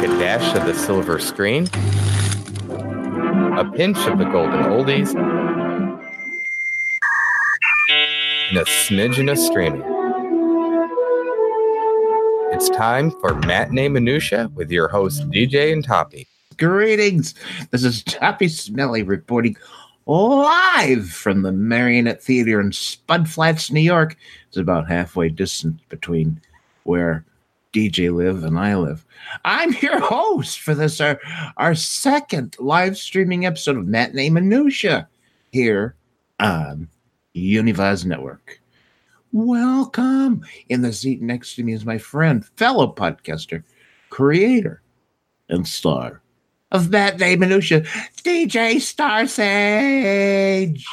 a dash of the silver screen, a pinch of the golden oldies, and a smidgen of streaming. It's time for Matinee Minutia with your host, DJ and Toppy. Greetings. This is Toppy Smelly reporting live from the Marionette Theater in Spud Flats, New York. It's about halfway distance between where DJ live and I live. I'm your host for this our, our second live streaming episode of Matinee Minutia here on Univaz Network. Welcome. In the seat next to me is my friend, fellow podcaster, creator, and star of Matinee Minutia, DJ Star Sage.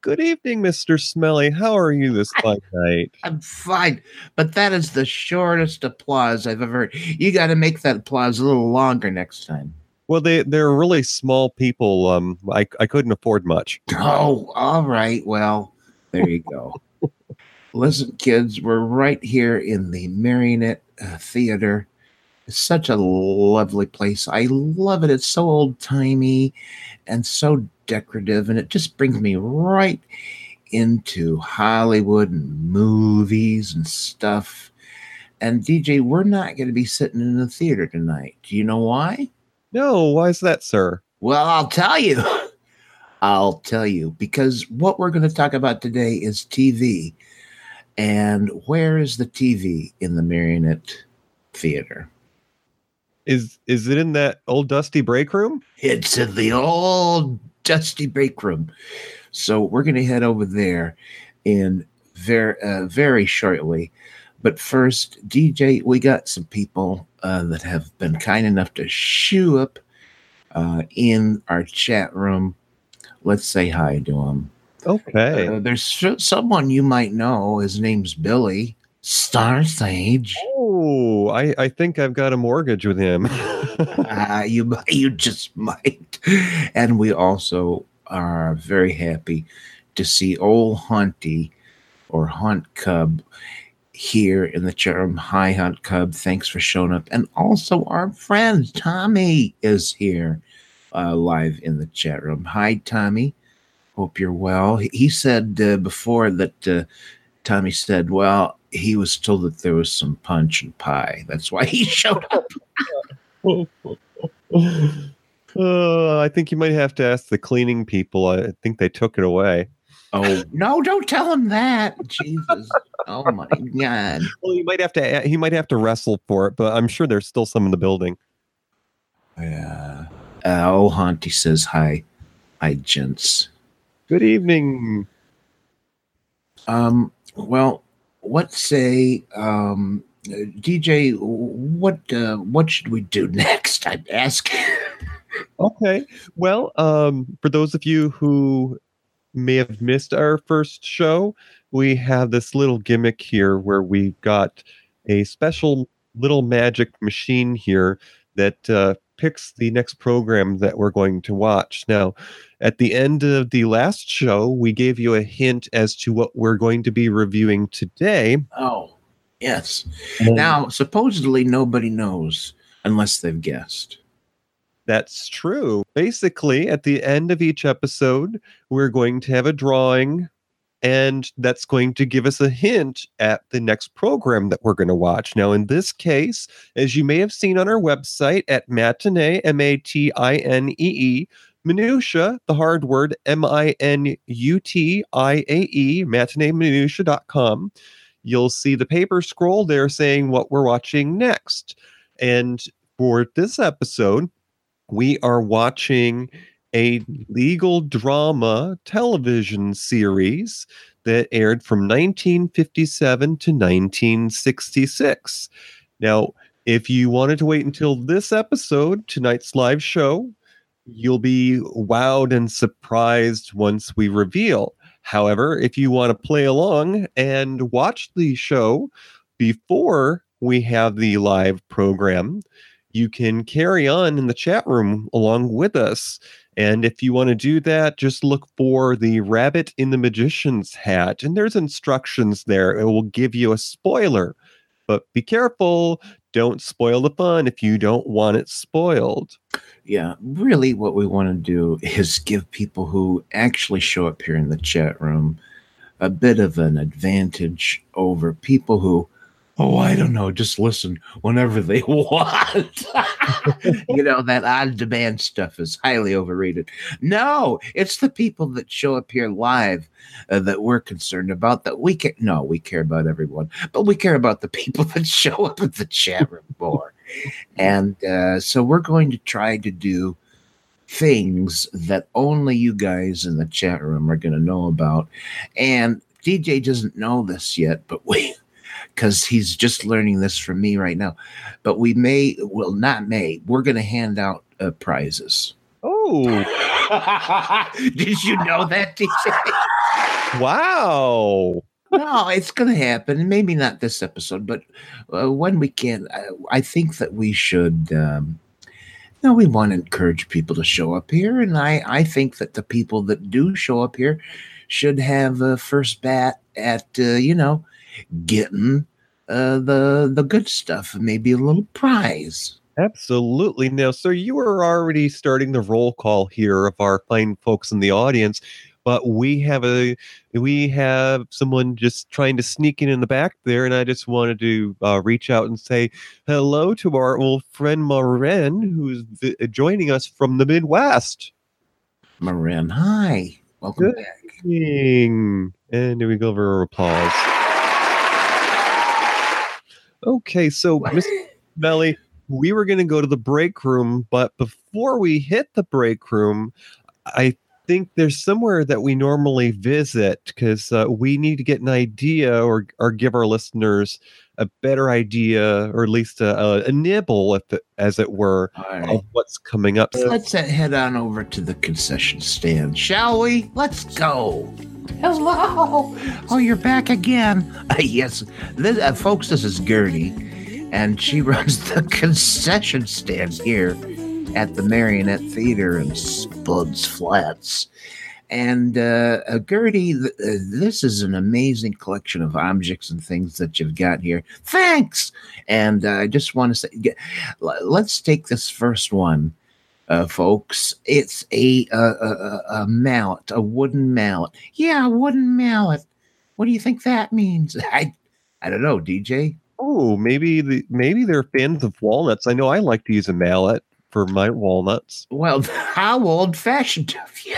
Good evening, Mr. Smelly. How are you this fine night? I'm fine, but that is the shortest applause I've ever heard. You got to make that applause a little longer next time. Well, they they're really small people. Um, I I couldn't afford much. Oh, all right. Well, there you go. Listen, kids, we're right here in the Marionette uh, Theater. It's such a lovely place. I love it. It's so old timey and so decorative, and it just brings me right into Hollywood and movies and stuff. And DJ, we're not going to be sitting in the theater tonight. Do you know why? No, why is that, sir? Well, I'll tell you. I'll tell you because what we're going to talk about today is TV. And where is the TV in the Marionette Theater? Is is it in that old dusty break room? It's in the old dusty break room. So we're going to head over there in very uh, very shortly. But first, DJ, we got some people uh, that have been kind enough to shoe up uh, in our chat room. Let's say hi to them. Okay. Uh, there's someone you might know. His name's Billy Star Sage. Oh, I I think I've got a mortgage with him. uh, you you just might. And we also are very happy to see old Hunty or Hunt Cub here in the chat room. Hi, Hunt Cub. Thanks for showing up. And also our friend Tommy is here uh, live in the chat room. Hi, Tommy. Hope you're well. He, he said uh, before that uh, Tommy said, well, he was told that there was some punch and pie. That's why he showed up. Uh, I think you might have to ask the cleaning people. I think they took it away. Oh no! Don't tell him that. Jesus! Oh my God! Well, you might have to. He might have to wrestle for it, but I'm sure there's still some in the building. Yeah. Uh, oh, Hunty says hi. Hi, gents. Good evening. Um. Well, what say, um, DJ? What uh, what should we do next? I'm asking. Okay. Well, um, for those of you who may have missed our first show, we have this little gimmick here where we've got a special little magic machine here that uh, picks the next program that we're going to watch. Now, at the end of the last show, we gave you a hint as to what we're going to be reviewing today. Oh, yes. Now, supposedly nobody knows unless they've guessed. That's true. Basically, at the end of each episode, we're going to have a drawing, and that's going to give us a hint at the next program that we're going to watch. Now, in this case, as you may have seen on our website at matinee, M A T I N E E, minutia, the hard word M I N U T I A E, matineeminutia.com, you'll see the paper scroll there saying what we're watching next. And for this episode, we are watching a legal drama television series that aired from 1957 to 1966. Now, if you wanted to wait until this episode, tonight's live show, you'll be wowed and surprised once we reveal. However, if you want to play along and watch the show before we have the live program, you can carry on in the chat room along with us. And if you want to do that, just look for the rabbit in the magician's hat. And there's instructions there. It will give you a spoiler. But be careful. don't spoil the fun if you don't want it spoiled. Yeah, really, what we want to do is give people who actually show up here in the chat room a bit of an advantage over people who, oh, I don't know, just listen whenever they want. you know, that on demand stuff is highly overrated. No, it's the people that show up here live uh, that we're concerned about that we can no we care about everyone but we care about the people that show up at the chat room more and uh, so we're going to try to do things that only you guys in the chat room are going to know about and dj doesn't know this yet but we because he's just learning this from me right now but we may well not may we're going to hand out uh, prizes Oh, did you know that dj wow. no, it's going to happen. Maybe not this episode, but uh, when we can, I, I think that we should. Um, no, we want to encourage people to show up here, and I, I think that the people that do show up here should have a first bat at uh, you know getting uh, the the good stuff, maybe a little prize. Absolutely. Now, sir, you were already starting the roll call here of our fine folks in the audience, but we have a we have someone just trying to sneak in in the back there, and I just wanted to uh, reach out and say hello to our old friend Maren, who's vi- joining us from the Midwest. Marin, hi, welcome Good. back. Ding. And here we go for applause. Okay, so Miss Melly, we were going to go to the break room, but before we hit the break room, I think there's somewhere that we normally visit because uh, we need to get an idea or or give our listeners a better idea or at least a, a, a nibble, if it, as it were, All right. of what's coming up. Let's uh, head on over to the concession stand, shall we? Let's go. Hello. Oh, you're back again. yes, this, uh, folks. This is Gertie, and she runs the concession stand here at the Marionette Theater in Spuds Flats. And uh, uh, Gertie, th- uh, this is an amazing collection of objects and things that you've got here. Thanks. And uh, I just want to say, get, l- let's take this first one uh, folks. It's a, a, a, a- a mallet, a wooden mallet. Yeah, a wooden mallet. What do you think that means? I, I don't know, DJ. Oh, maybe the maybe they're fans of walnuts. I know I like to use a mallet for my walnuts. Well, how old fashioned of you,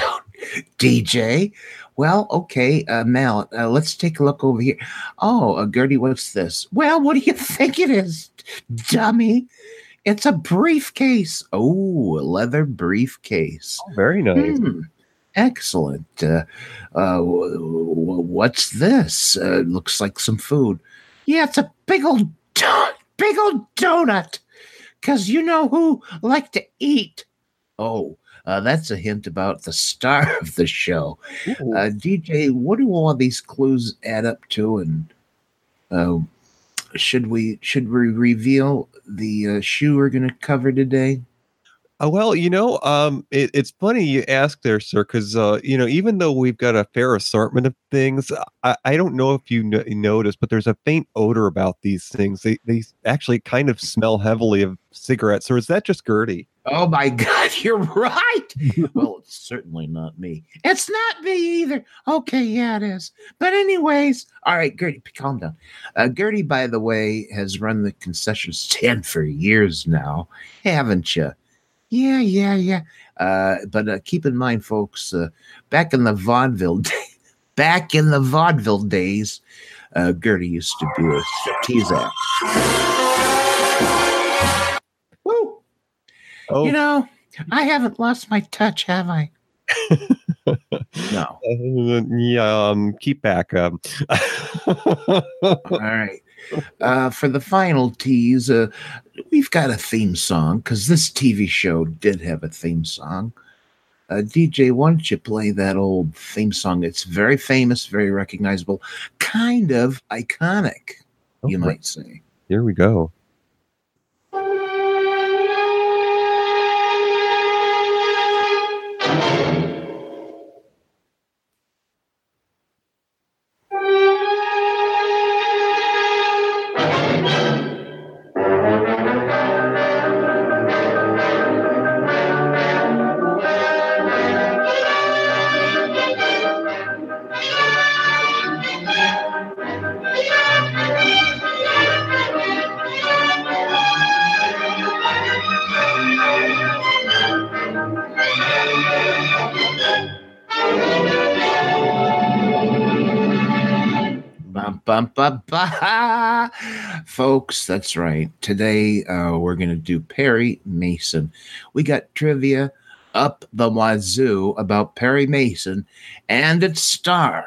DJ? Well, okay, uh, mallet. Uh, let's take a look over here. Oh, uh, Gertie, what's this? Well, what do you think it is, dummy? It's a briefcase. Oh, a leather briefcase. Very nice. Hmm, excellent. Uh, uh, w- w- what's this? Uh, looks like some food. Yeah, it's a big old, don- big old donut. Cause you know who like to eat. Oh, uh, that's a hint about the star of the show. Uh, DJ, what do all these clues add up to? And uh, should we should we reveal the uh, shoe we're going to cover today? Uh, well, you know, um, it, it's funny you ask there, sir, because uh, you know, even though we've got a fair assortment of things, I, I don't know if you noticed, but there's a faint odor about these things. They they actually kind of smell heavily of cigarettes. Or is that just Gertie? Oh my God, you're right. well, it's certainly not me. It's not me either. Okay, yeah, it is. But anyways, all right, Gertie, calm down. Uh, Gertie, by the way, has run the concession stand for years now, haven't you? Yeah, yeah, yeah. Uh, but uh, keep in mind, folks, uh, back in the vaudeville, day, back in the vaudeville days, uh, Gertie used to do a striptease act. Oh, You know, I haven't lost my touch, have I? no. uh, yeah. Um, keep back. Um. All right. Uh, for the final tease, uh, we've got a theme song because this TV show did have a theme song. Uh, DJ, why don't you play that old theme song? It's very famous, very recognizable, kind of iconic, you might say. Here we go. That's right. Today uh, we're going to do Perry Mason. We got trivia up the wazoo about Perry Mason and its star.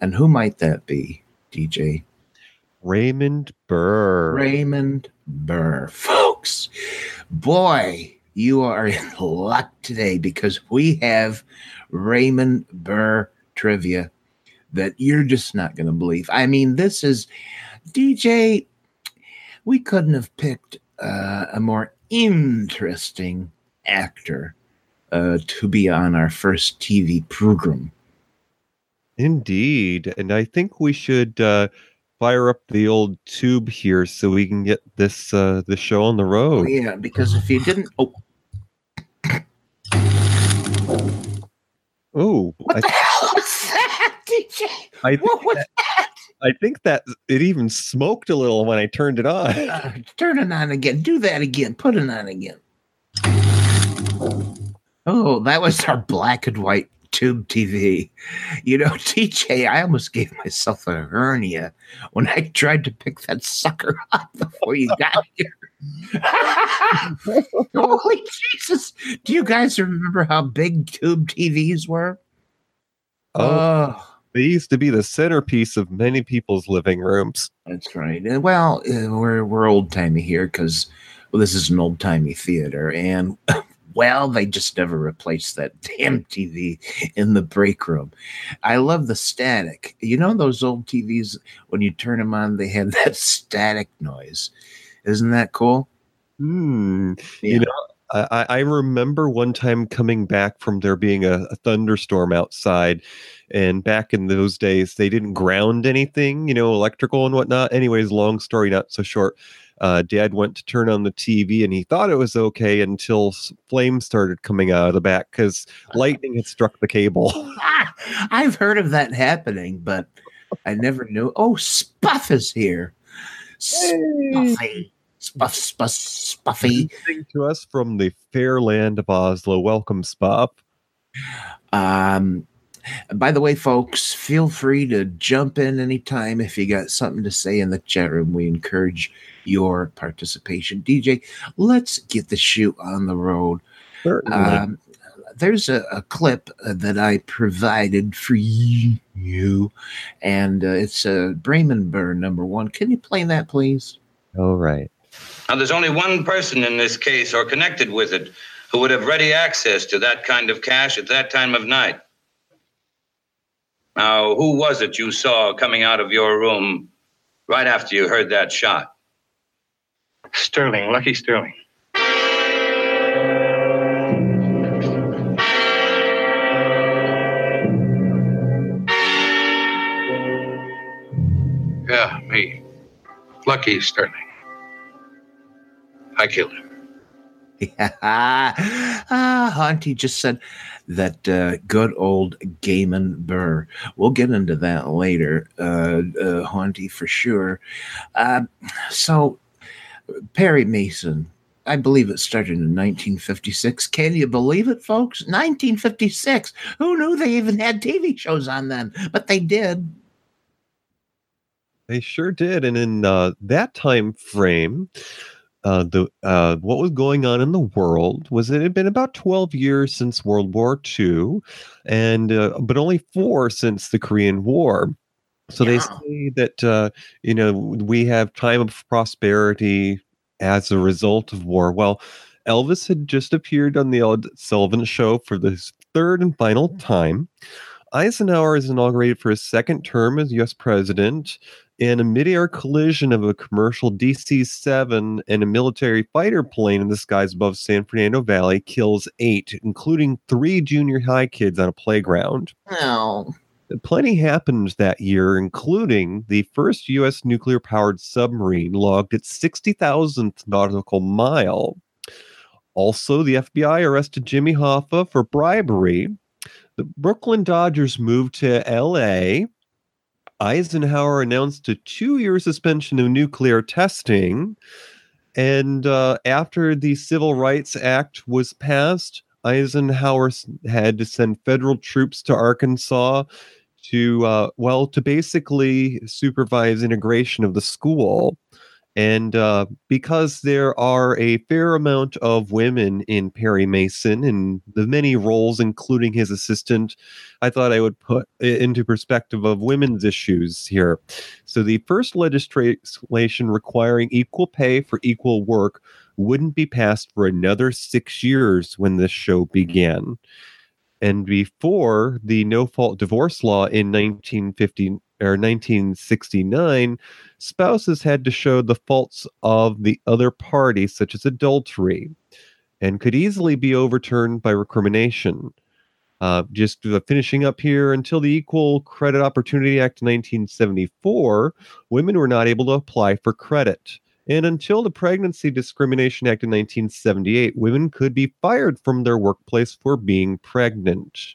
And who might that be, DJ? Raymond Burr. Raymond Burr. Folks, boy, you are in luck today because we have Raymond Burr trivia that you're just not going to believe. I mean, this is DJ. We couldn't have picked uh, a more interesting actor uh, to be on our first TV program. Indeed. And I think we should uh, fire up the old tube here so we can get this uh, the show on the Oh, road. yeah, because if you didn't, oh, Oh, what I, the hell was that, DJ? I, What was that, I think that it even smoked a little when I turned it on. Uh, turn it on again. Do that again. Put it on again. Oh, that was our black and white tube TV. You know, TJ, I almost gave myself a hernia when I tried to pick that sucker up before you got here. Holy Jesus. Do you guys remember how big tube TVs were? Oh, they used to be the centerpiece of many people's living rooms. That's right. Uh, Well, uh, we're we're old timey here because well, this is an old timey theater, and well, they just never replaced that damn TV in the break room. I love the static. You know those old TVs when you turn them on, they had that static noise. Isn't that cool? Hmm. Yeah. You know, I, I remember one time coming back from there being a, a thunderstorm outside, and back in those days they didn't ground anything, you know, electrical and whatnot. Anyways, long story not so short. Uh, Dad went to turn on the TV and he thought it was okay until flames started coming out of the back because lightning had struck the cable. Ah, I've heard of that happening, but I never knew. Oh, Spuff is here. Spuffy. Spuff, spuff, Spuffy. To us from the fair land of Oslo. Welcome, Spop. Um, by the way, folks, feel free to jump in anytime if you got something to say in the chat room. We encourage your participation. DJ, let's get the shoot on the road. Certainly. Um, there's a, a clip that I provided for you, and uh, it's uh, Raymond Burr number one. Can you play that, please? All right. Now, there's only one person in this case or connected with it who would have ready access to that kind of cash at that time of night. Now, who was it you saw coming out of your room right after you heard that shot? Sterling, Lucky Sterling. Yeah, me. Lucky Sterling. I killed him. Yeah. ah, Auntie just said that uh, good old Gaiman Burr. We'll get into that later, uh, uh, Haunty, for sure. Uh, so, Perry Mason, I believe it started in 1956. Can you believe it, folks? 1956. Who knew they even had TV shows on then? But they did. They sure did, and in uh, that time frame, uh, the uh, what was going on in the world was it had been about twelve years since World War II, and uh, but only four since the Korean War. So they say that uh, you know we have time of prosperity as a result of war. Well, Elvis had just appeared on the Ed Sullivan Show for the third and final time. Eisenhower is inaugurated for his second term as U.S. president in a midair collision of a commercial DC 7 and a military fighter plane in the skies above San Fernando Valley kills eight, including three junior high kids on a playground. No. Plenty happened that year, including the first U.S. nuclear powered submarine logged its 60,000th nautical mile. Also, the FBI arrested Jimmy Hoffa for bribery. The Brooklyn Dodgers moved to L.A. Eisenhower announced a two year suspension of nuclear testing. And uh, after the Civil Rights Act was passed, Eisenhower had to send federal troops to Arkansas to uh, well to basically supervise integration of the school and uh, because there are a fair amount of women in Perry Mason and the many roles, including his assistant, I thought I would put it into perspective of women's issues here. So, the first legislation requiring equal pay for equal work wouldn't be passed for another six years when this show began. And before the no fault divorce law in 1950 or 1969, spouses had to show the faults of the other party, such as adultery, and could easily be overturned by recrimination. Uh, just finishing up here, until the Equal Credit Opportunity Act 1974, women were not able to apply for credit. And until the Pregnancy Discrimination Act in 1978, women could be fired from their workplace for being pregnant.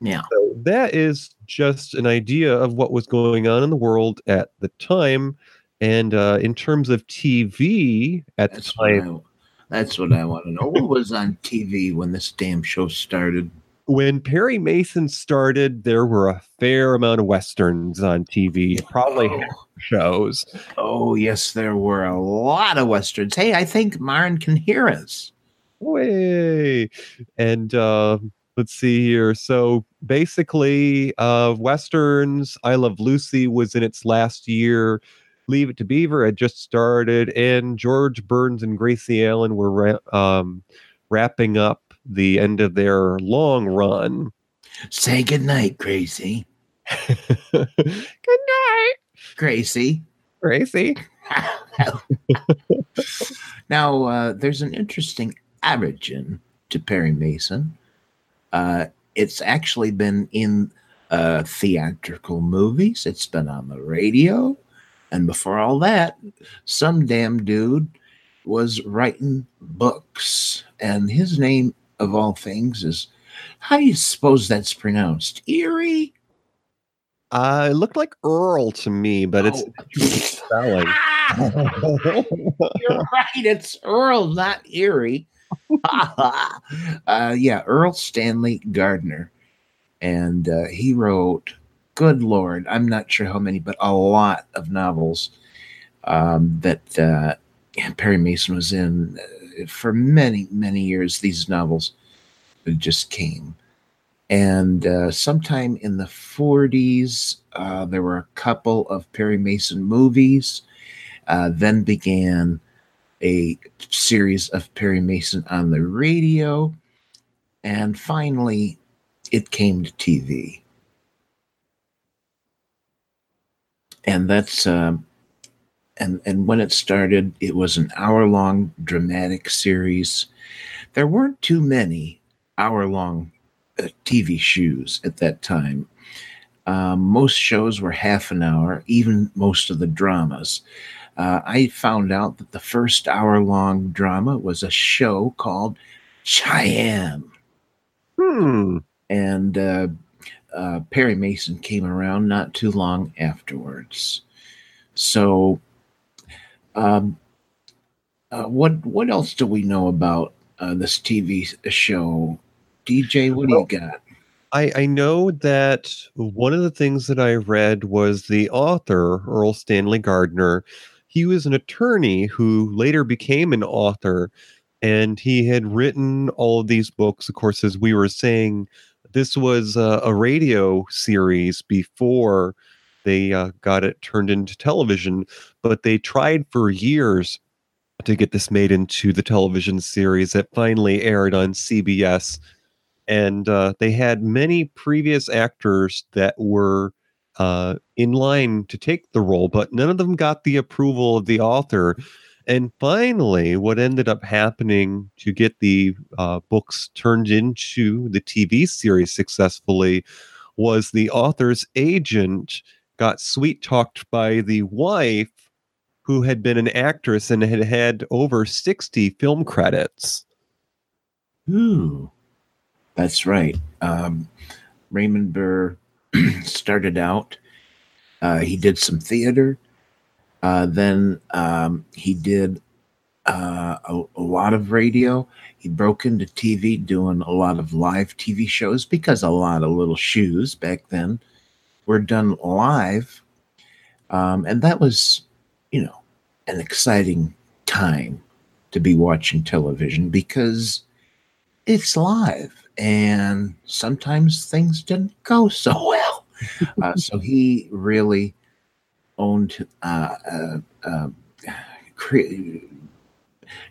Yeah. So that is just an idea of what was going on in the world at the time. And uh, in terms of TV at That's the what, I, that's what I want to know. What was on TV when this damn show started? when Perry Mason started, there were a fair amount of westerns on TV, probably Oh. shows. Oh, yes, there were a lot of westerns. Hey, I think Marin can hear us. Way and uh, let's see here. So basically, uh, westerns. I Love Lucy was in its last year. Leave It to Beaver had just started, and George Burns and Gracie Allen were ra- um, wrapping up the end of their long run. Say goodnight, Gracie. Good night, Gracie. Gracie. now, uh, there's an interesting origin to Perry Mason. Uh, it's actually been in uh, theatrical movies, it's been on the radio. And before all that, some damn dude was writing books. And his name, of all things, is how do you suppose that's pronounced? Erie? Uh, it looked like Earl to me, but it's Oh. spelling. Ah! You're right. It's Earl, not Erie. uh, yeah, Erle Stanley Gardner. And uh, he wrote, good Lord, I'm not sure how many, but a lot of novels um, that uh, Perry Mason was in uh, for many, many years. These novels just came. And uh, sometime in the 40s, uh, there were a couple of Perry Mason movies. Uh, then began a series of Perry Mason on the radio. And finally, it came to TV. And that's. Um, and, and when it started, it was an hour long dramatic series. There weren't too many hour long uh, TV shows at that time. Um, most shows were half an hour, even most of the dramas. Uh, I found out that the first hour long drama was a show called Cheyenne. Hmm. And uh, uh, Perry Mason came around not too long afterwards. So, um, uh, what what else do we know about uh, this TV show? DJ, what do you got? I, I know that one of the things that I read was the author, Erle Stanley Gardner. He was an attorney who later became an author, and he had written all of these books. Of course, as we were saying, this was a, a radio series before they uh, got it turned into television, but they tried for years to get this made into the television series that finally aired on CBS and uh, they had many previous actors that were uh, in line to take the role, but none of them got the approval of the author. And finally, what ended up happening to get the uh, books turned into the TV series successfully was the author's agent got sweet talked by the wife who had been an actress and had had over 60 film credits. Ooh, that's right. Um, Raymond Burr started out. Uh, he did some theater. Uh, then um, he did uh, a, a lot of radio. He broke into TV doing a lot of live TV shows because a lot of little shoes back then were done live. Um, and that was, you know, an exciting time to be watching television because it's live and sometimes things didn't go so well. Uh, so he really owned, uh, uh, uh, cre-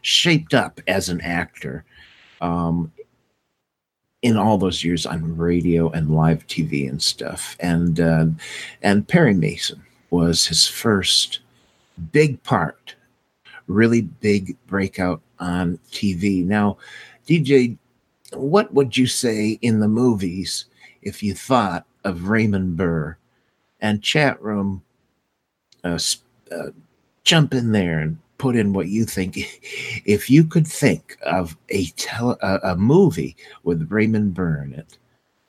shaped up as an actor um, in all those years on radio and live TV and stuff. And uh, and Perry Mason was his first big part, really big breakout on TV. Now, DJ, what would you say in the movies if you thought of Raymond Burr? And chat room, uh, uh, jump in there and put in what you think. If you could think of a tele, a, a movie with Raymond Burr in it,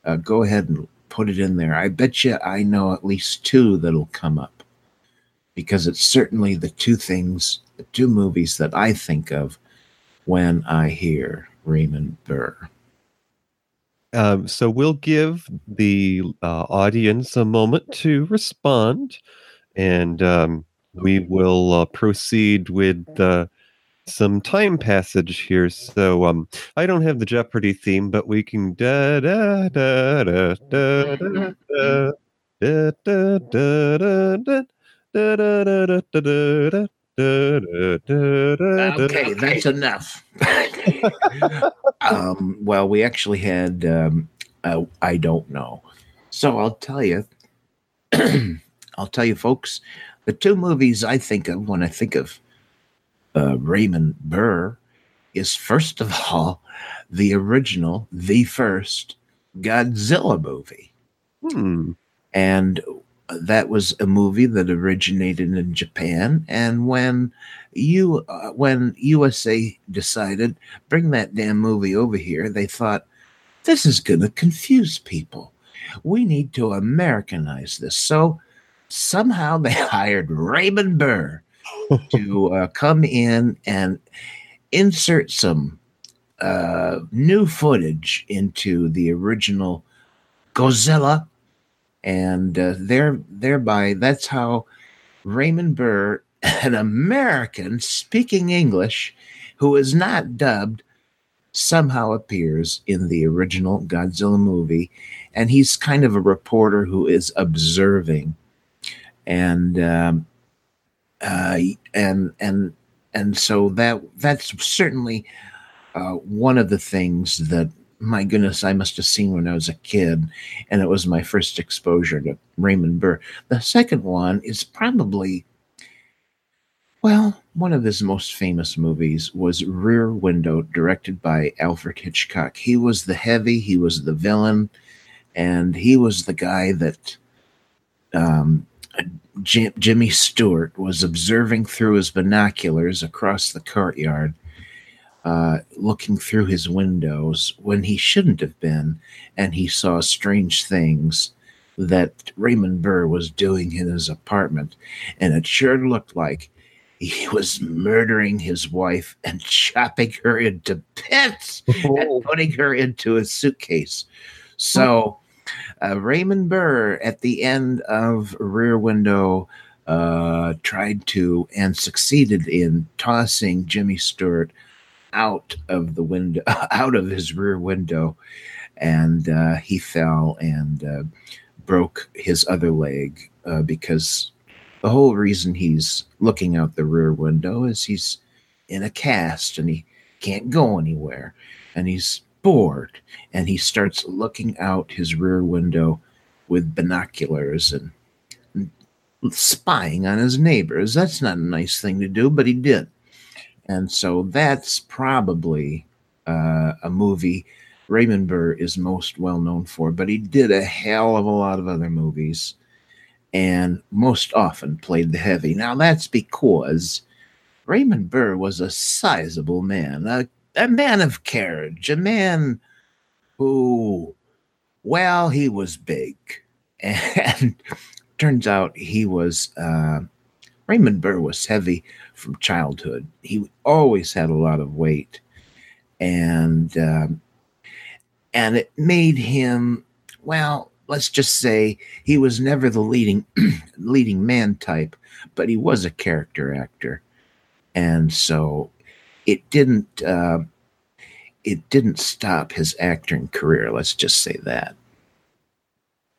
uh, go ahead and put it in there. I bet you I know at least two that'll come up because it's certainly the two things, the two movies that I think of when I hear Raymond Burr. Um, so we'll give the uh, audience a moment to respond, and um, we will uh, proceed with uh, some time passage here. So um, I don't have the Jeopardy theme, but we can da, da, da, da, da, da, da. Okay, that's enough. Um, well, we actually had um, uh, I don't know, so I'll tell you. I'll tell you, folks. The two movies I think of when I think of uh, Raymond Burr is first of all the original, the first Godzilla movie Hmm. and that was a movie that originated in Japan. And when you uh, when USA decided bring that damn movie over here, they thought this is going to confuse people. We need to Americanize this. So somehow they hired Raymond Burr to uh, come in and insert some uh, new footage into the original Godzilla and uh, there thereby that's how Raymond Burr, an American speaking English, who is not dubbed, somehow appears in the original Godzilla movie, and he's kind of a reporter who is observing, and um, uh, and and and so that that's certainly uh, one of the things that my goodness, I must have seen when I was a kid, and it was my first exposure to Raymond Burr. The second one is probably, well, one of his most famous movies was Rear Window, directed by Alfred Hitchcock. He was the heavy, he was the villain, and he was the guy that um, Jim, Jimmy Stewart was observing through his binoculars across the courtyard uh, looking through his windows when he shouldn't have been, and he saw strange things that Raymond Burr was doing in his apartment, and it sure looked like he was murdering his wife and chopping her into bits and putting her into a suitcase. So, uh, Raymond Burr at the end of Rear Window uh, tried to and succeeded in tossing Jimmy Stewart out of the window, out of his rear window, and uh, he fell and uh, broke his other leg uh, because the whole reason he's looking out the rear window is he's in a cast and he can't go anywhere, and he's bored, and he starts looking out his rear window with binoculars and spying on his neighbors. That's not a nice thing to do, but he did. And so that's probably uh, a movie Raymond Burr is most well known for, but he did a hell of a lot of other movies and most often played the heavy. Now, that's because Raymond Burr was a sizable man, a, a man of carriage, a man who, well, he was big. And turns out he was uh, Raymond Burr was heavy from childhood. He always had a lot of weight, and um, and it made him well. Let's just say he was never the leading leading man type, but he was a character actor, and so it didn't uh, it didn't stop his acting career. Let's just say that.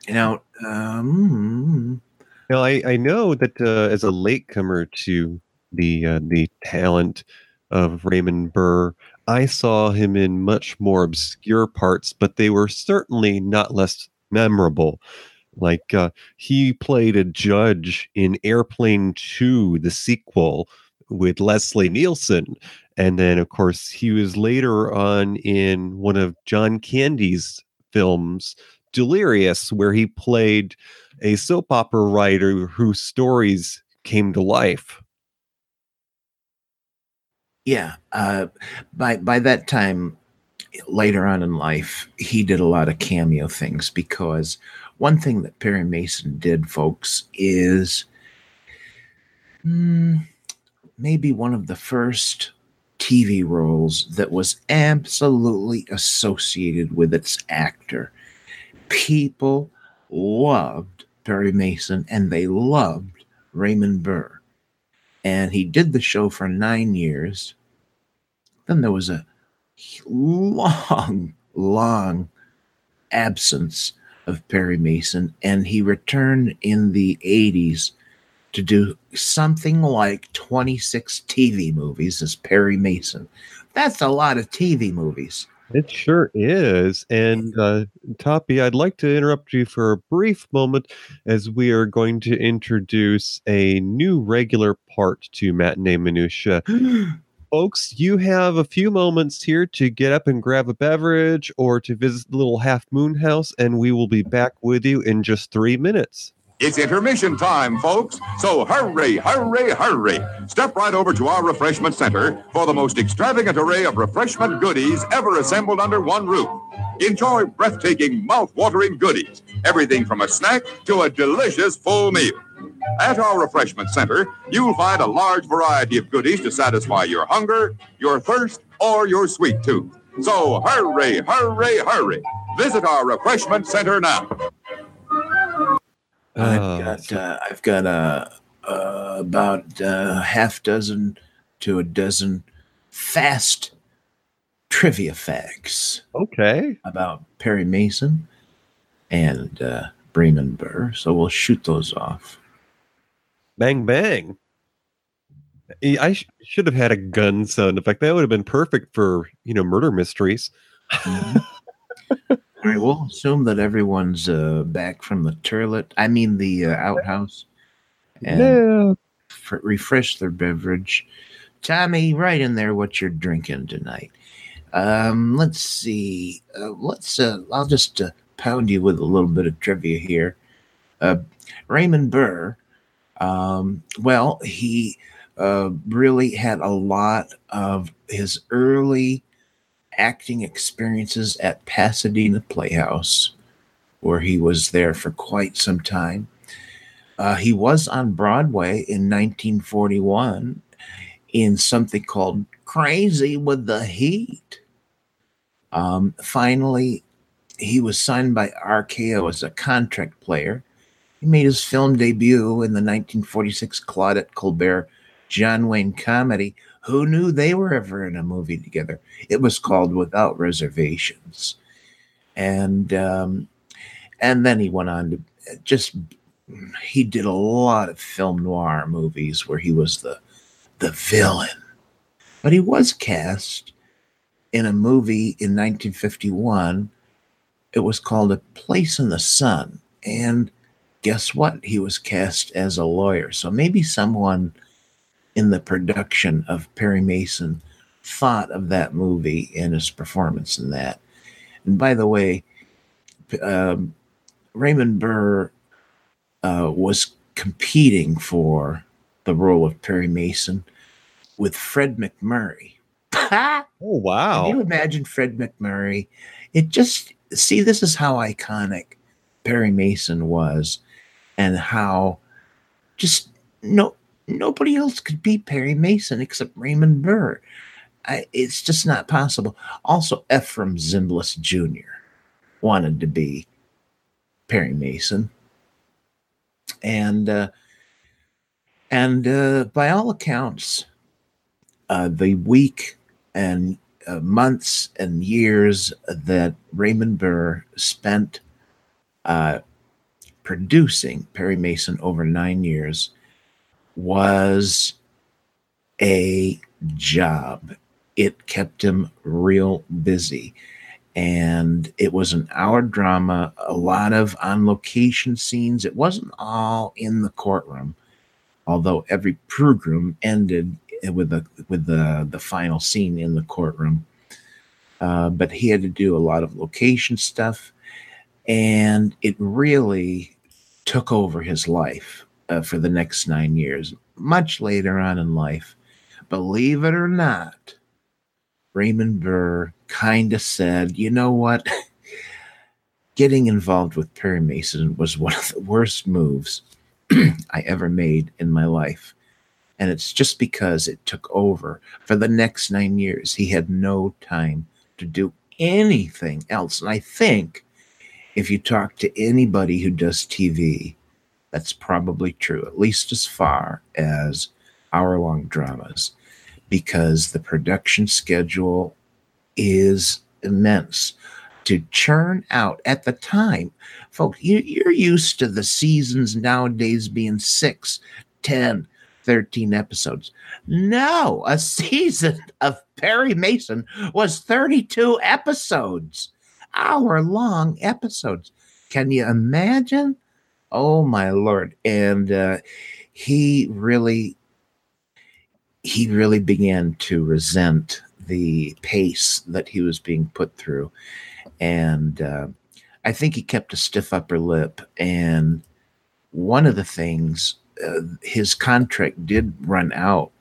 Now, um, Now, I, I know that uh, as a latecomer to the uh, the talent of Raymond Burr, I saw him in much more obscure parts, but they were certainly not less memorable. Like uh, he played a judge in Airplane 2, the sequel with Leslie Nielsen. And then, of course, he was later on in one of John Candy's films, Delirious, where he played a soap opera writer whose stories came to life. yeah. Uh, by by that time, later on in life, he did a lot of cameo things because one thing that Perry Mason did, folks, is hmm, maybe one of the first TV roles that was absolutely associated with its actor. People loved Perry Mason and they loved Raymond Burr. And he did the show for nine years. Then there was a long, long absence of Perry Mason, and he returned in the 80s to do something like 26 TV movies as Perry Mason. That's a lot of TV movies. It sure is. And uh, Toppy, I'd like to interrupt you for a brief moment as we are going to introduce a new regular part to Matinee Minutia. Folks, you have a few moments here to get up and grab a beverage or to visit the little half moon house, and we will be back with you in just three minutes. It's intermission time, folks. So hurry, hurry, hurry. Step right over to our refreshment center for the most extravagant array of refreshment goodies ever assembled under one roof. Enjoy breathtaking, mouth-watering goodies. Everything from a snack to a delicious full meal. At our refreshment center, you'll find a large variety of goodies to satisfy your hunger, your thirst, or your sweet tooth. So hurry, hurry, hurry. Visit our refreshment center now. I've Oh, got uh, I've got uh, uh, about uh, half dozen to a dozen fast trivia facts okay. about Perry Mason and uh, Raymond Burr. So we'll shoot those off. Bang, bang. I sh- should have had a gun sound effect. That would have been perfect for, you know, murder mysteries. Mhm. All right, we'll assume that everyone's uh, back from the toilet. I mean, the uh, outhouse, and Yeah. f- refresh their beverage. Tommy, right in there, what you're drinking tonight. Um, let's see. Uh, let's. Uh, I'll just uh, pound you with a little bit of trivia here. Uh, Raymond Burr. Um, well, he uh, really had a lot of his early acting experiences at Pasadena Playhouse, where he was there for quite some time. Uh, he was on Broadway in 1941 in something called Crazy with the Heat. Um, finally, he was signed by RKO as a contract player. He made his film debut in the 1946 Claudette Colbert John Wayne comedy. Who knew they were ever in a movie together? It was called Without Reservations, and um, and then he went on to just he did a lot of film noir movies where he was the the villain, but he was cast in a movie in 1951. It was called A Place in the Sun, and guess what? He was cast as a lawyer. So maybe someone in the production of Perry Mason thought of that movie and his performance in that. And by the way, um, Raymond Burr uh, was competing for the role of Perry Mason with Fred MacMurray. Oh, wow. Can you imagine Fred MacMurray? It just see this is how iconic Perry Mason was, and how just no nobody else could be Perry Mason except Raymond Burr. I, it's just not possible. Also, Efrem Zimbalist Jr. wanted to be Perry Mason, and uh, and uh, by all accounts, uh, the week and uh, months and years that Raymond Burr spent uh, producing Perry Mason over nine years was a job. It kept him real busy. And it was an hour drama, a lot of on location scenes. It wasn't all in the courtroom, although every program ended with the with the the final scene in the courtroom. Uh, but he had to do a lot of location stuff, and it really took over his life uh, for the next nine years. Much later on in life, believe it or not, Raymond Burr kind of said, "You know what." Getting involved with Perry Mason was one of the worst moves I ever made in my life and it's just because it took over for the next nine years. He had no time to do anything else. And I think if you talk to anybody who does TV, that's probably true, at least as far as hour long dramas, because the production schedule is immense to churn out at the time. Folks, you, are used to the seasons nowadays being six, ten, 13 episodes. No, a season of Perry Mason was 32 episodes, hour long episodes. Can you imagine? Oh my lord. And uh, he really he really began to resent the pace that he was being put through. And uh, I think he kept a stiff upper lip. And one of the things uh, his contract did run out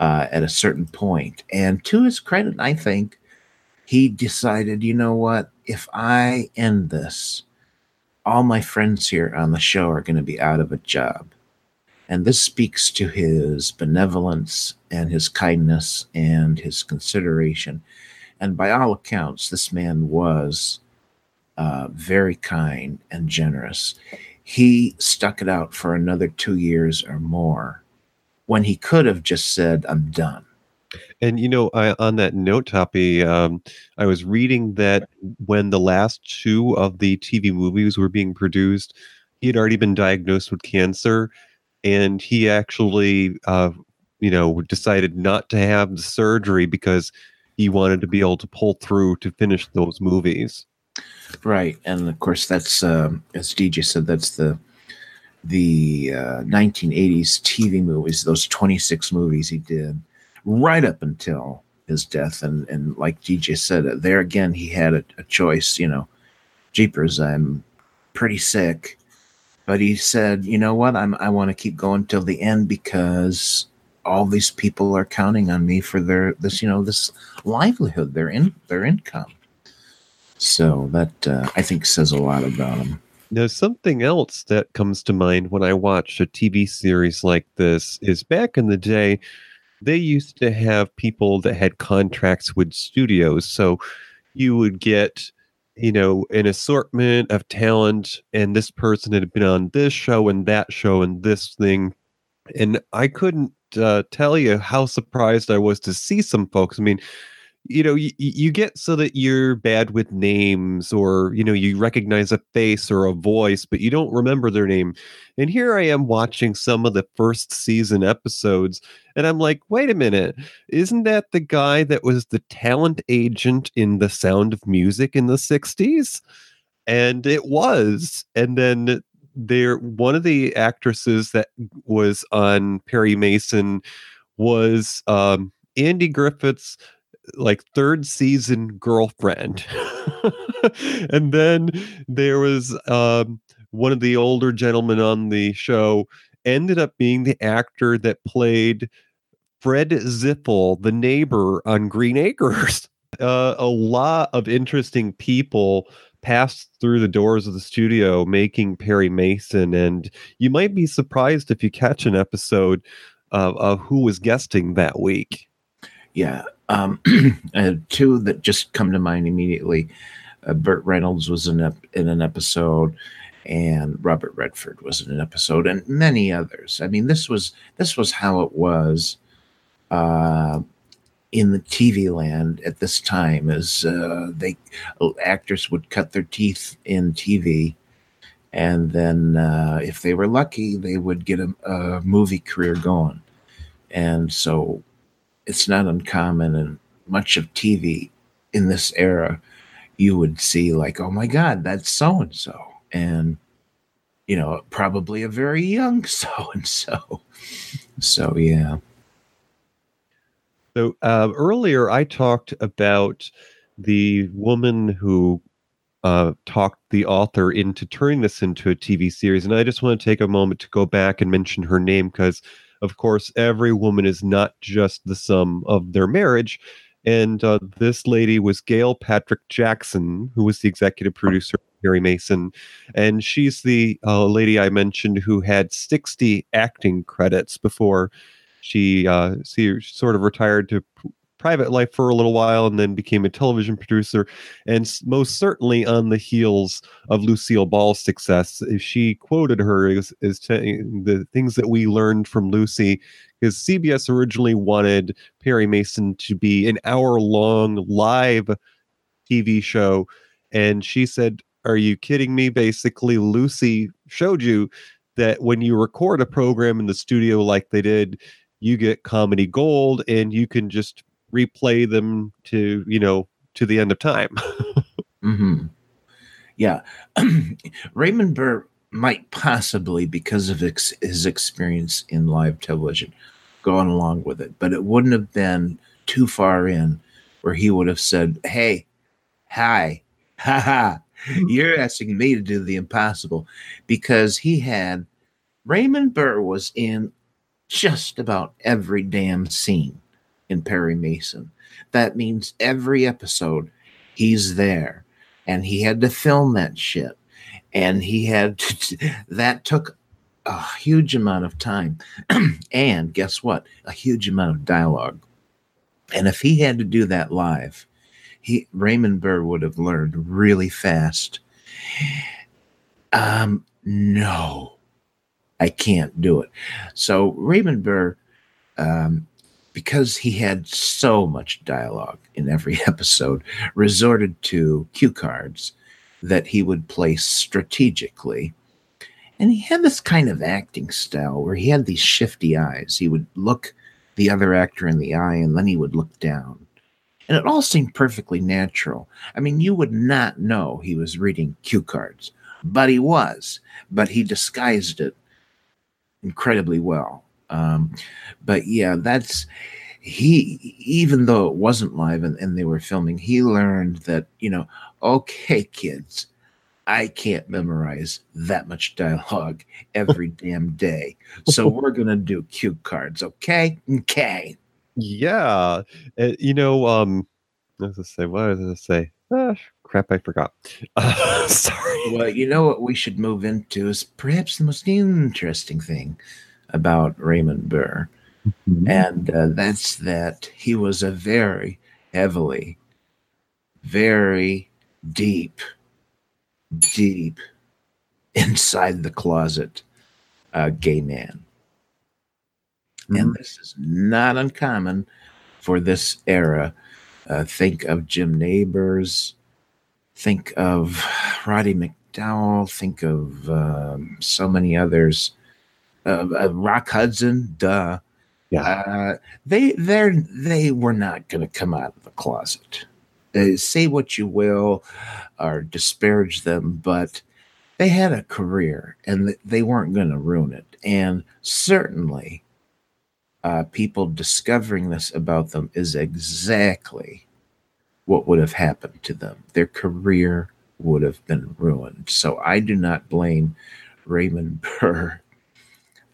uh, at a certain point, and to his credit, I think he decided, you know what, if I end this, all my friends here on the show are going to be out of a job. And this speaks to his benevolence and his kindness and his consideration. And by all accounts, this man was uh, very kind and generous he stuck it out for another two years or more when he could have just said, I'm done. And you know, I, on that note, Toppy, um, I was reading that when the last two of the TV movies were being produced, he had already been diagnosed with cancer, and he actually, uh, you know, decided not to have the surgery because he wanted to be able to pull through to finish those movies. Right, and of course that's um, as DJ said. That's the the uh, 1980s TV movies. Those 26 movies he did right up until his death. And and like DJ said, there again he had a, a choice. You know, jeepers, I'm pretty sick, but he said, you know what, I'm I want to keep going till the end because all these people are counting on me for their this you know this livelihood, their in their income. So that uh, I think says a lot about him. Now, something else that comes to mind when I watch a TV series like this is back in the day, they used to have people that had contracts with studios. So you would get, you know, an assortment of talent, and this person had been on this show and that show and this thing. And I couldn't uh, tell you how surprised I was to see some folks. I mean, you know you, you get so that you're bad with names or you know you recognize a face or a voice but you don't remember their name. And here i am watching some of the first season episodes and i'm like wait a minute. Isn't that the guy that was the talent agent in the sound of music in the 60s and it was. And then there one of the actresses that was on perry mason was um Andy Griffith's like third season girlfriend. and then there was um, one of the older gentlemen on the show ended up being the actor that played Fred Ziffel, the neighbor on Green Acres. Uh, a lot of interesting people passed through the doors of the studio making Perry Mason. And you might be surprised if you catch an episode of, of who was guesting that week. Yeah. Um, uh, two that just come to mind immediately. Uh, Burt Reynolds was in, in an episode, and Robert Redford was in an episode, and many others. I mean, this was this was how it was uh, in the TV land at this time. As uh, they actors would cut their teeth in TV, and then uh, if they were lucky, they would get a, a movie career going. And so it's not uncommon in much of TV in this era, you would see like, oh my God, that's so and so. And, you know, probably a very young so and so. So, yeah. So uh, earlier, I talked about the woman who uh, talked the author into turning this into a TV series, and I just want to take a moment to go back and mention her name because, of course, every woman is not just the sum of their marriage. And uh, this lady was Gail Patrick Jackson, who was the executive producer of Perry Mason. And she's the uh, lady I mentioned who had 60 acting credits before she uh, she sort of retired to private life for a little while and then became a television producer. And most certainly on the heels of Lucille Ball's success, she quoted her as, as t- the things that we learned from Lucy, because CBS originally wanted Perry Mason to be an hour long live TV show. And she said, Are you kidding me? Basically, Lucy showed you that when you record a program in the studio like they did, you get comedy gold and you can just replay them to, you know, to the end of time. hmm Yeah. Raymond Burr might possibly, because of ex- his experience in live television, gone along with it, but it wouldn't have been too far in where he would have said, Hey, hi, ha ha, you're asking me to do the impossible because he had Raymond Burr was in just about every damn scene in Perry Mason. That means every episode he's there. And he had to film that shit. And he had to, that took a huge amount of time. And guess what? A huge amount of dialogue. And if he had to do that live he raymond burr would have learned really fast. Um no i can't do it. So raymond burr um because he had so much dialogue in every episode, resorted to cue cards that he would place strategically. And he had this kind of acting style where he had these shifty eyes. He would look the other actor in the eye and then he would look down. And it all seemed perfectly natural. I mean, you would not know he was reading cue cards, but he was. But he disguised it incredibly well. Um, but yeah, that's he, even though it wasn't live and, and they were filming, he learned that, you know, okay, kids, I can't memorize that much dialogue every damn day. So we're going to do cue cards, okay? Okay. yeah. Uh, you know, um, what was I say? What was I gonna say? Ah, crap, I forgot. Uh, sorry. Well, you know what we should move into is perhaps the most interesting thing about Raymond Burr. and uh, that's that he was a very heavily, very deep, deep inside the closet uh, gay man. And this is not uncommon for this era. Uh, think of Jim Nabors, think of Roddy McDowall, think of um, so many others. Uh, uh, Rock Hudson, duh. Uh, they they they were not going to come out of the closet. Uh, say what you will, or disparage them, but they had a career, and th- they weren't going to ruin it. And certainly, uh, people discovering this about them is exactly what would have happened to them. Their career would have been ruined. So I do not blame Raymond Burr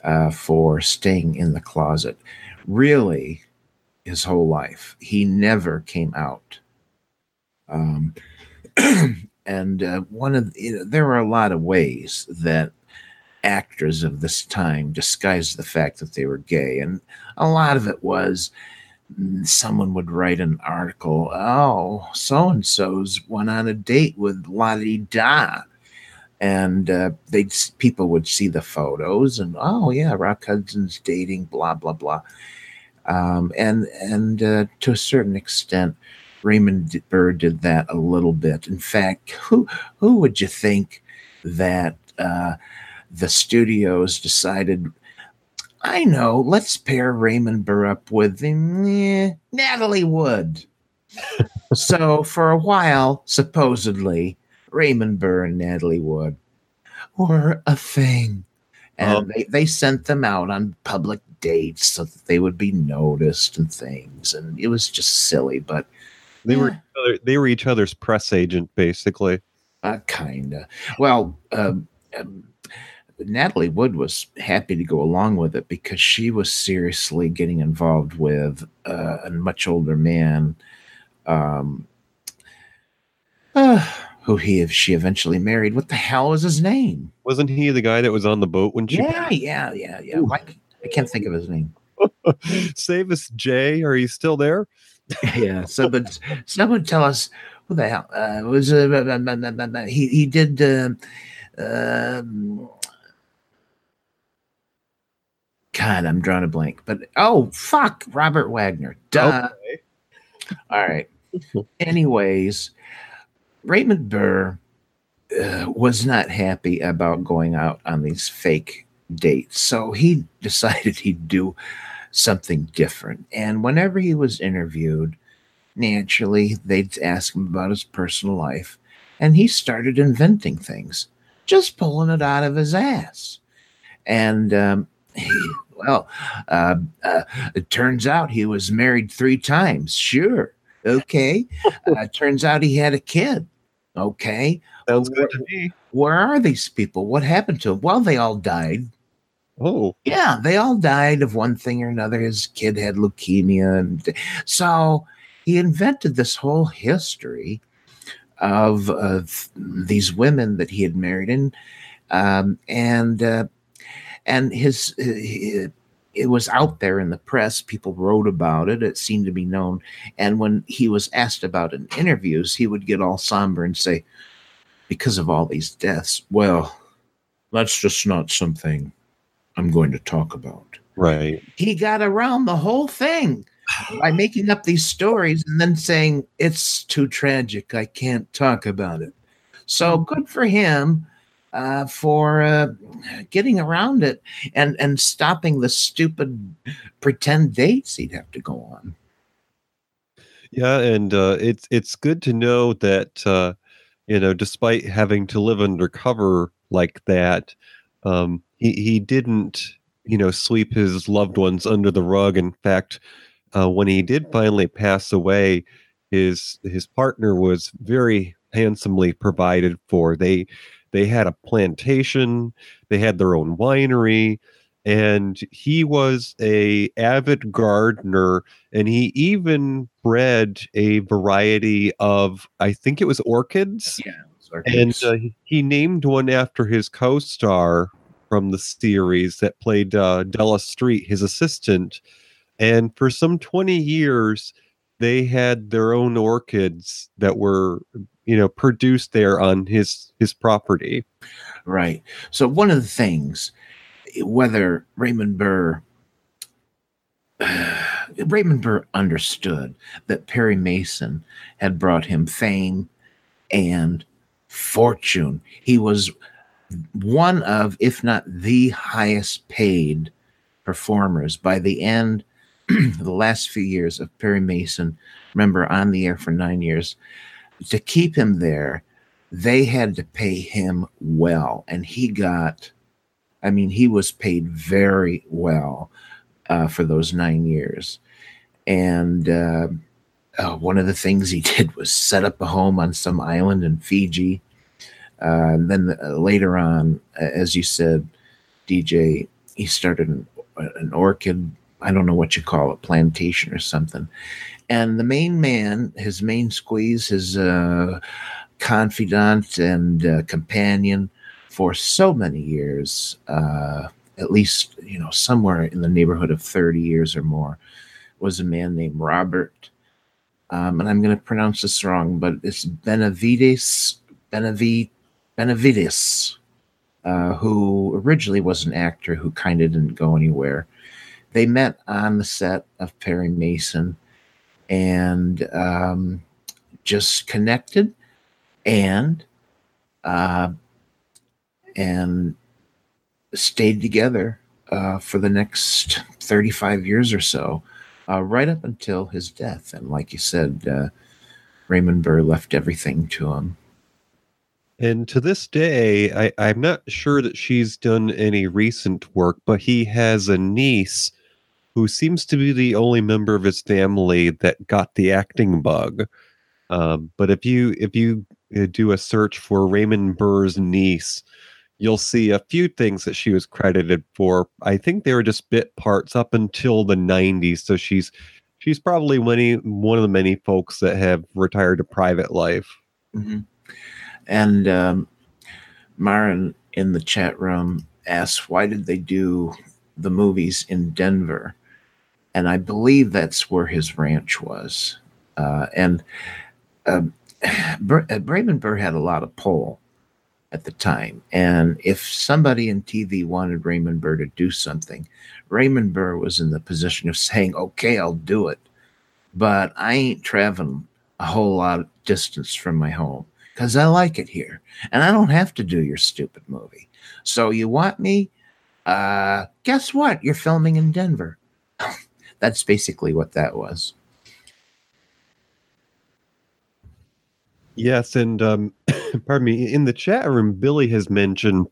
uh, for staying in the closet. Really, his whole life, he never came out. Um, and uh, one of you know, there are a lot of ways that actors of this time disguised the fact that they were gay. And a lot of it was mm, someone would write an article, oh, so and so's went on a date with Lottie Da. And uh, they'd people would see the photos and oh yeah, Rock Hudson's dating, blah blah blah, um, and and uh, to a certain extent, Raymond Burr did that a little bit. In fact, who who would you think that uh, the studios decided? I know. Let's pair Raymond Burr up with eh, Natalie Wood. so for a while, supposedly, Raymond Burr and Natalie Wood were a thing. And Oh. they, they sent them out on public dates so that they would be noticed and things. And it was just silly, but They were Yeah. each other- they were each other's press agent, basically. uh, kind of. Well, um, um, Natalie Wood was happy to go along with it because she was seriously getting involved with uh, a much older man. Um, uh, who he If she eventually married. What the hell was his name? Wasn't he the guy that was on the boat when she Yeah, yeah, yeah, yeah. I can't think of his name. Save us, Jay? Are you still there? yeah. So, but someone tell us who the hell uh, was uh, he? He did. Uh, um, God, I'm drawing a blank. But oh, fuck, Robert Wagner. Duh. All right. Anyways, Raymond Burr uh, was not happy about going out on these fake dates, so he decided he'd do something different. And whenever he was interviewed, naturally they'd ask him about his personal life, and he started inventing things, just pulling it out of his ass. And um, he, well, uh, uh, it turns out he was married three times. Sure, okay. Uh, turns out he had a kid. Okay, Sounds good to me. where are these people? What happened to them? Well, they all died. Oh, Yeah, they all died of one thing or another. His kid had leukemia, and so he invented this whole history of, of these women that he had married, and um, and uh, and his it, it was out there in the press. People wrote about it. It seemed to be known. And when he was asked about in interviews, he would get all somber and say, "Because of all these deaths, well, that's just not something." I'm going to talk about. right. He got around the whole thing by making up these stories and then saying, It's too tragic. I can't talk about it. So hmm. good for him uh, for uh, getting around it and, and stopping the stupid pretend dates he'd have to go on. Yeah, and uh, it's it's good to know that uh, you know, despite having to live undercover like that, um, he he didn't you know sweep his loved ones under the rug. In fact, uh, when he did finally pass away, his his partner was very handsomely provided for. They they had a plantation, they had their own winery, and he was a avid gardener and he even bred a variety of i think it was orchids and uh, he- he named one after his co-star from the series that played uh, della street his assistant and for some 20 years they had their own orchids that were you know produced there on his his property Right. So one of the things, whether Raymond Burr, Raymond Burr understood that Perry Mason had brought him fame and fortune. He was one of, if not the highest paid performers by the end the last few years of Perry Mason. Remember, on the air for nine years. To keep him there, they had to pay him well. And he got i mean he was paid very well uh, for those nine years. And uh, uh, one of the things he did was set up a home on some island in fiji. Uh, and then uh, later on as you said dj he started an, an orchid i don't know what you call it plantation or something and the main man his main squeeze his uh, confidant and uh, companion for so many years, uh, at least you know somewhere in the neighborhood of thirty years or more, was a man named Robert. Um, and I'm going to pronounce this wrong, but it's Benevides Benavi, Benevides, uh, who originally was an actor who kind of didn't go anywhere. They met on the set of Perry Mason and um, just connected and uh, and stayed together uh, for the next 35 years or so, uh, right up until his death. And like you said, uh, Raymond Burr left everything to him. And to this day, I, I'm not sure that she's done any recent work, but he has a niece who seems to be the only member of his family that got the acting bug. Um, but if you if you uh, do a search for Raymond Burr's niece, you'll see a few things that she was credited for. I think they were just bit parts up until the 90s. So she's she's probably many, one of the many folks that have retired to private life. Mm-hmm. And um, Marin in the chat room asks, why did they do the movies in Denver? And I believe that's where his ranch was. Uh, and Bur- uh, Raymond Burr had a lot of pull at the time. And if somebody in TV wanted Raymond Burr to do something, Raymond Burr was in the position of saying, okay, I'll do it. But I ain't traveling a whole lot of distance from my home because I like it here. And I don't have to do your stupid movie. So you want me? Uh, guess what? You're filming in Denver. That's basically what that was. Yes, and um, pardon me, in the chat room, Billy has mentioned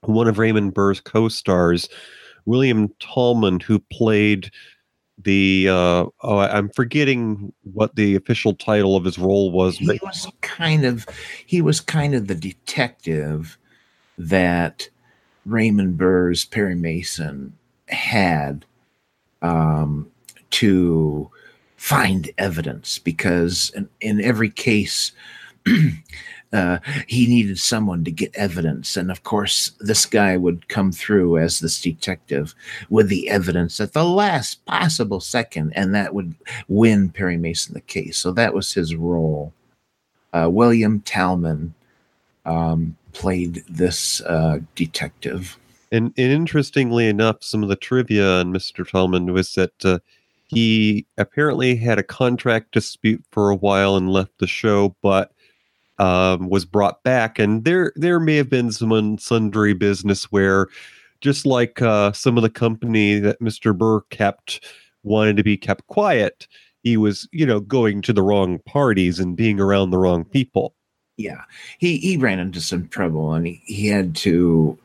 one of Raymond Burr's co-stars, William Talman, who played the uh, oh, I'm forgetting what the official title of his role was. He was kind of he was kind of the detective that Raymond Burr's Perry Mason had um, to find evidence because in, in every case uh, he needed someone to get evidence. And of course, this guy would come through as this detective with the evidence at the last possible second, and that would win Perry Mason the case. So that was his role. Uh, William Talman um, played this uh, detective. And, and, interestingly enough, some of the trivia on Mr. Talman was that uh, he apparently had a contract dispute for a while and left the show, but um, was brought back, and there there may have been some sundry business where, just like uh, some of the company that Mr. Burr kept wanted to be kept quiet, he was you know going to the wrong parties and being around the wrong people. Yeah, he he ran into some trouble, and he, he had to.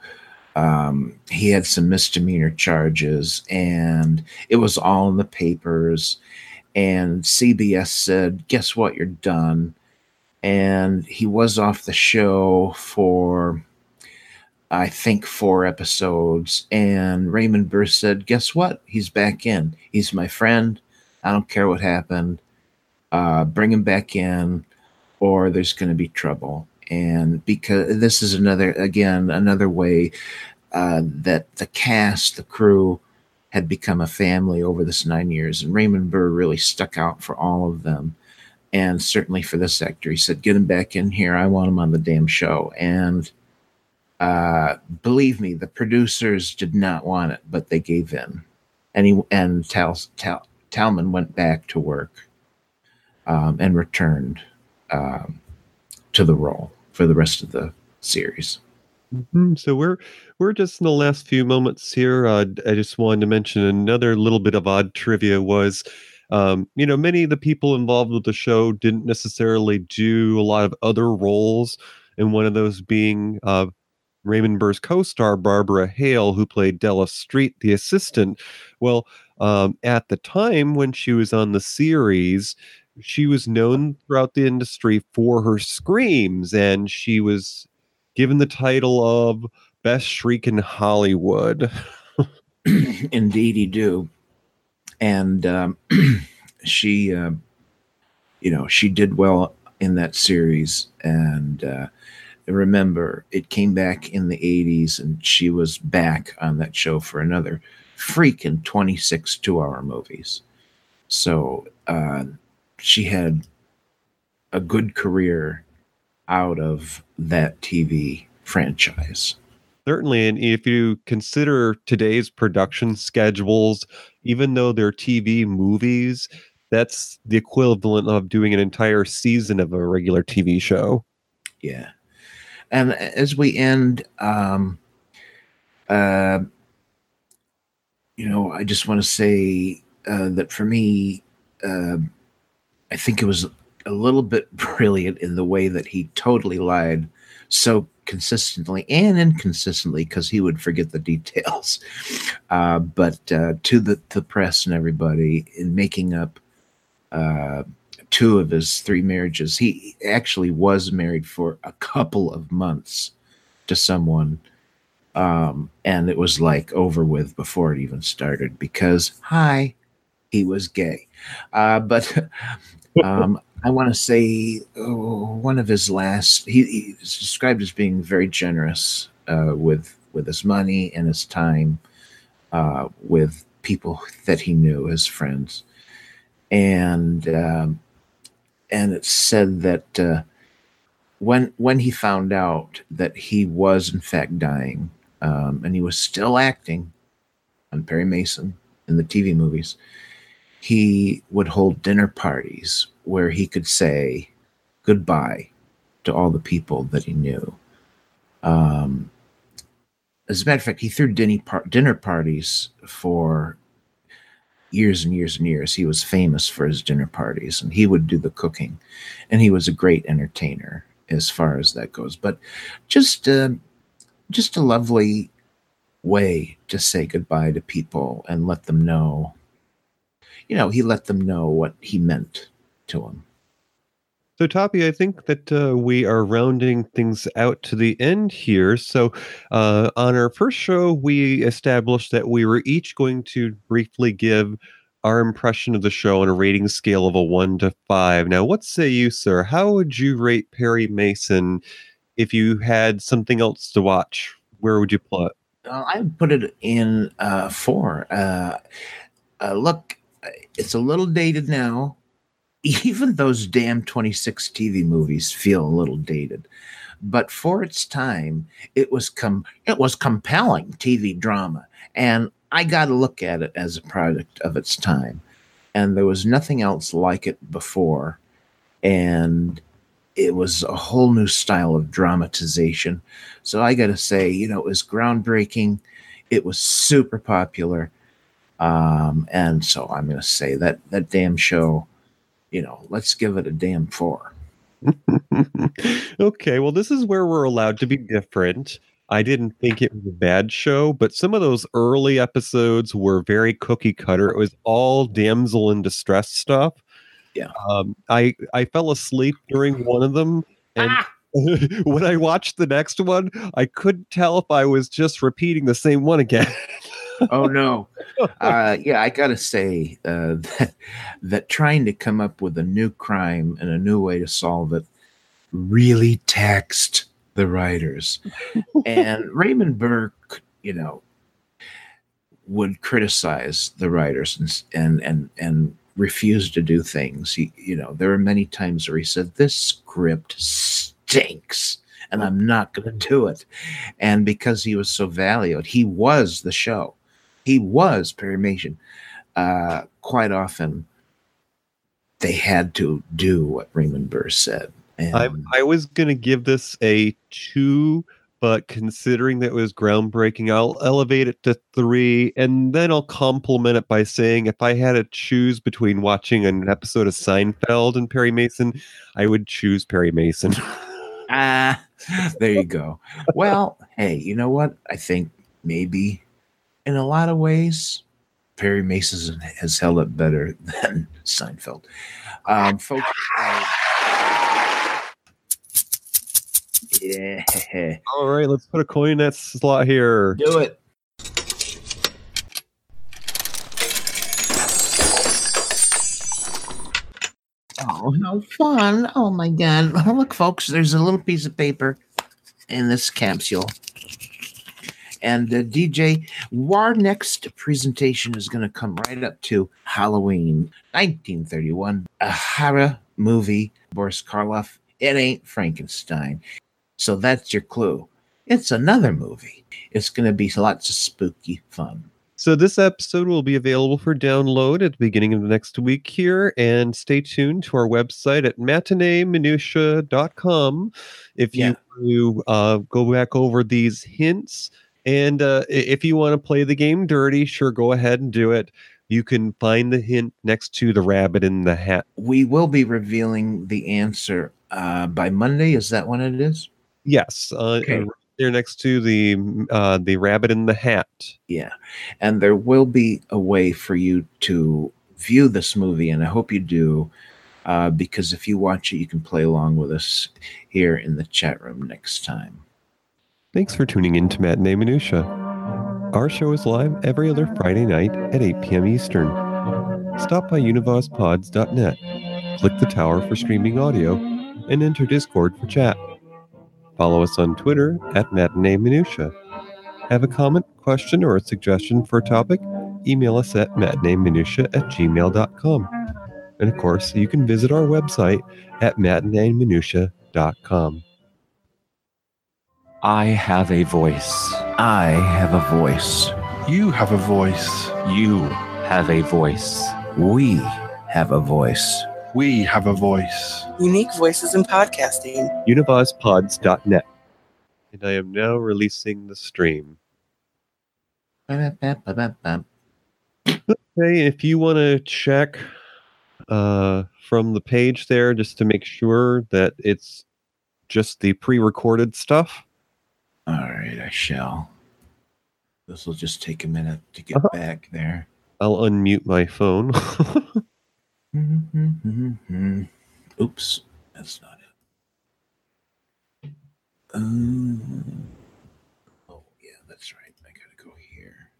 Um, he had some misdemeanor charges, and it was all in the papers. And CBS said, "Guess what? You're done." and he was off the show for I think four episodes. And Raymond Burr said, Guess what? He's back in. He's my friend. I don't care what happened. Uh, bring him back in, or there's going to be trouble. And because this is another, again, another way uh, that the cast, the crew, had become a family over this nine years. And Raymond Burr really stuck out for all of them and certainly for this actor. He said, "Get him back in here. I want him on the damn show." And uh, believe me, the producers did not want it, but they gave in. And he and Tal, Tal, Talman went back to work um, and returned um, to the role for the rest of the series. Mm-hmm. So we're we're just in the last few moments here. Uh, I just wanted to mention another little bit of odd trivia was um, you know, many of the people involved with the show didn't necessarily do a lot of other roles, and one of those being uh, Raymond Burr's co-star Barbara Hale, who played Della Street, the assistant. Well, um, at the time when she was on the series, she was known throughout the industry for her screams, and she was given the title of Best Shriek in Hollywood. Indeed, he do and um, she, uh, you know, she did well in that series, and uh, remember, it came back in the 80s, and she was back on that show for another freaking 26 two hour movies. So uh, she had a good career out of that TV franchise. Certainly, and if you consider today's production schedules, even though they're TV movies, that's the equivalent of doing an entire season of a regular TV show. Yeah. And as we end, um, uh, you know, I just want to say uh, that for me, uh, I think it was a little bit brilliant in the way that he totally lied so consistently and inconsistently because he would forget the details. Uh, but uh, to the, the press and everybody in making up uh, two of his three marriages, he actually was married for a couple of months to someone. Um, and it was like over with before it even started because, hi, he was gay. Uh, but um, I want to say oh, one of his last. He, he's described as being very generous uh, with with his money and his time uh, with people that he knew as friends, and um, and it said that uh, when when he found out that he was in fact dying, um, and he was still acting on Perry Mason in the TV movies, he would hold dinner parties where he could say goodbye to all the people that he knew. Um, as a matter of fact, he threw dinner, par- dinner parties for years and years and years. He was famous for his dinner parties, and he would do the cooking, and he was a great entertainer as far as that goes. But just, uh, just a lovely way to say goodbye to people and let them know. You know, he let them know what he meant to him. So, Toppy, I think that uh, we are rounding things out to the end here. So, uh, on our first show, we established that we were each going to briefly give our impression of the show on a rating scale of a one to five. Now, what say you, sir? How would you rate Perry Mason if you had something else to watch? Where would you put it? Uh, I would put it in uh, four. Uh, uh, look, it's a little dated now even those damn 26 TV movies feel a little dated. But for its time, it was com- it was compelling TV drama, and I got to look at it as a product of its time. And there was nothing else like it before, and it was a whole new style of dramatization. So I got to say, you know, it was groundbreaking. It was super popular, um, and so I'm going to say that that damn show you know, let's give it a damn four. okay, well, this is where we're allowed to be different. I didn't think it was a bad show, but some of those early episodes were very cookie cutter. It was all damsel in distress stuff. Yeah. Um, I I fell asleep during one of them, and ah! when I watched the next one, I couldn't tell if I was just repeating the same one again. oh no. Uh, yeah i gotta say uh, that that trying to come up with a new crime and a new way to solve it really taxed the writers. And raymond Burke, you know would criticize the writers and and and, and refuse to do things. He, you know there were many times where he said this script stinks and I'm not going to do it. And because he was so valued, he was the show he was Perry Mason. Uh, quite often, they had to do what Raymond Burr said. And I, I was going to give this a two, but considering that it was groundbreaking, I'll elevate it to three, and then I'll compliment it by saying if I had to choose between watching an episode of Seinfeld and Perry Mason, I would choose Perry Mason. ah, there you go. Well, hey, you know what? I think maybe in a lot of ways, Perry Mason has held up better than Seinfeld. Um, folks, uh, yeah. All right, let's put a coin in that slot here. Do it. Oh, how fun. Oh my God. Look, folks, there's a little piece of paper in this capsule. And uh, DJ, our next presentation is going to come right up to Halloween 1931, a horror movie, Boris Karloff. It ain't Frankenstein. So that's your clue. It's another movie. It's going to be lots of spooky fun. So this episode will be available for download at the beginning of the next week here, and stay tuned to our website at matineeminutia.com if you, Yeah. you uh, go back over these hints. And uh, if you want to play the game dirty, sure, go ahead and do it. You can find the hint next to the rabbit in the hat. We will be revealing the answer uh, by Monday. Is that when it is? Yes, uh, Okay. right there next to the uh, the rabbit in the hat. Yeah. And there will be a way for you to view this movie, and I hope you do, uh, because if you watch it, you can play along with us here in the chat room next time. Thanks for tuning in to Matinee Minutia. Our show is live every other Friday night at 8 p.m. Eastern. Stop by univazpods.net, click the tower for streaming audio, and enter Discord for chat. Follow us on Twitter at Matinee Minutia. Have a comment, question, or a suggestion for a topic? Email us at matineeminutia at gmail.com. And of course, you can visit our website at matineeminutia.com. I have a voice. I have a voice. You have a voice. You have a voice. We have a voice. We have a voice. Unique voices in podcasting. univazpods.net. And I am now releasing the stream. Okay, if you want to check uh, from the page there just to make sure that it's just the pre recorded stuff. All right, I shall. This will just take a minute to get Uh-huh. back there. I'll unmute my phone. Oops, that's not it. Um, oh, yeah, that's right. I gotta go here.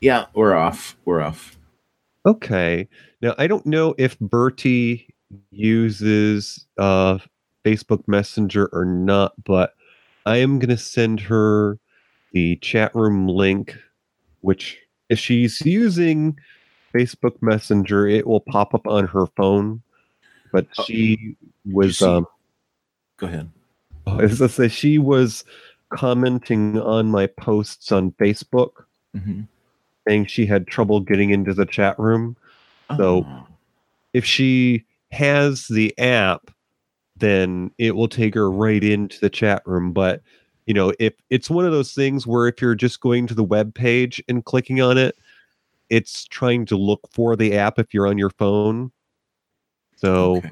Yeah, we're off. We're off. okay. Now, I don't know if Bertie uses uh, Facebook Messenger or not, but I am going to send her the chat room link, which if she's using Facebook Messenger, it will pop up on her phone. But Oh, she was, um, Go ahead. as I say, she was commenting on my posts on Facebook, Mm-hmm. saying she had trouble getting into the chat room. So- Oh, if she has the app, then it will take her right into the chat room. But you know, if it's one of those things where if you're just going to the web page and clicking on it, it's trying to look for the app if you're on your phone. So okay.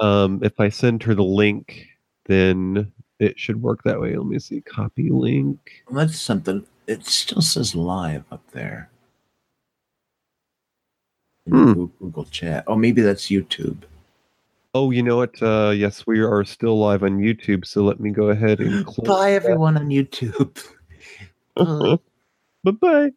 um, if I send her the link, then it should work that way. Let me see. Copy link. That's something. It still says live up there. Hmm. Google, Google Chat. Oh, maybe that's YouTube. Oh, you know what? Uh, yes, we are still live on YouTube. So let me go ahead and close. Bye, everyone on YouTube. Bye bye.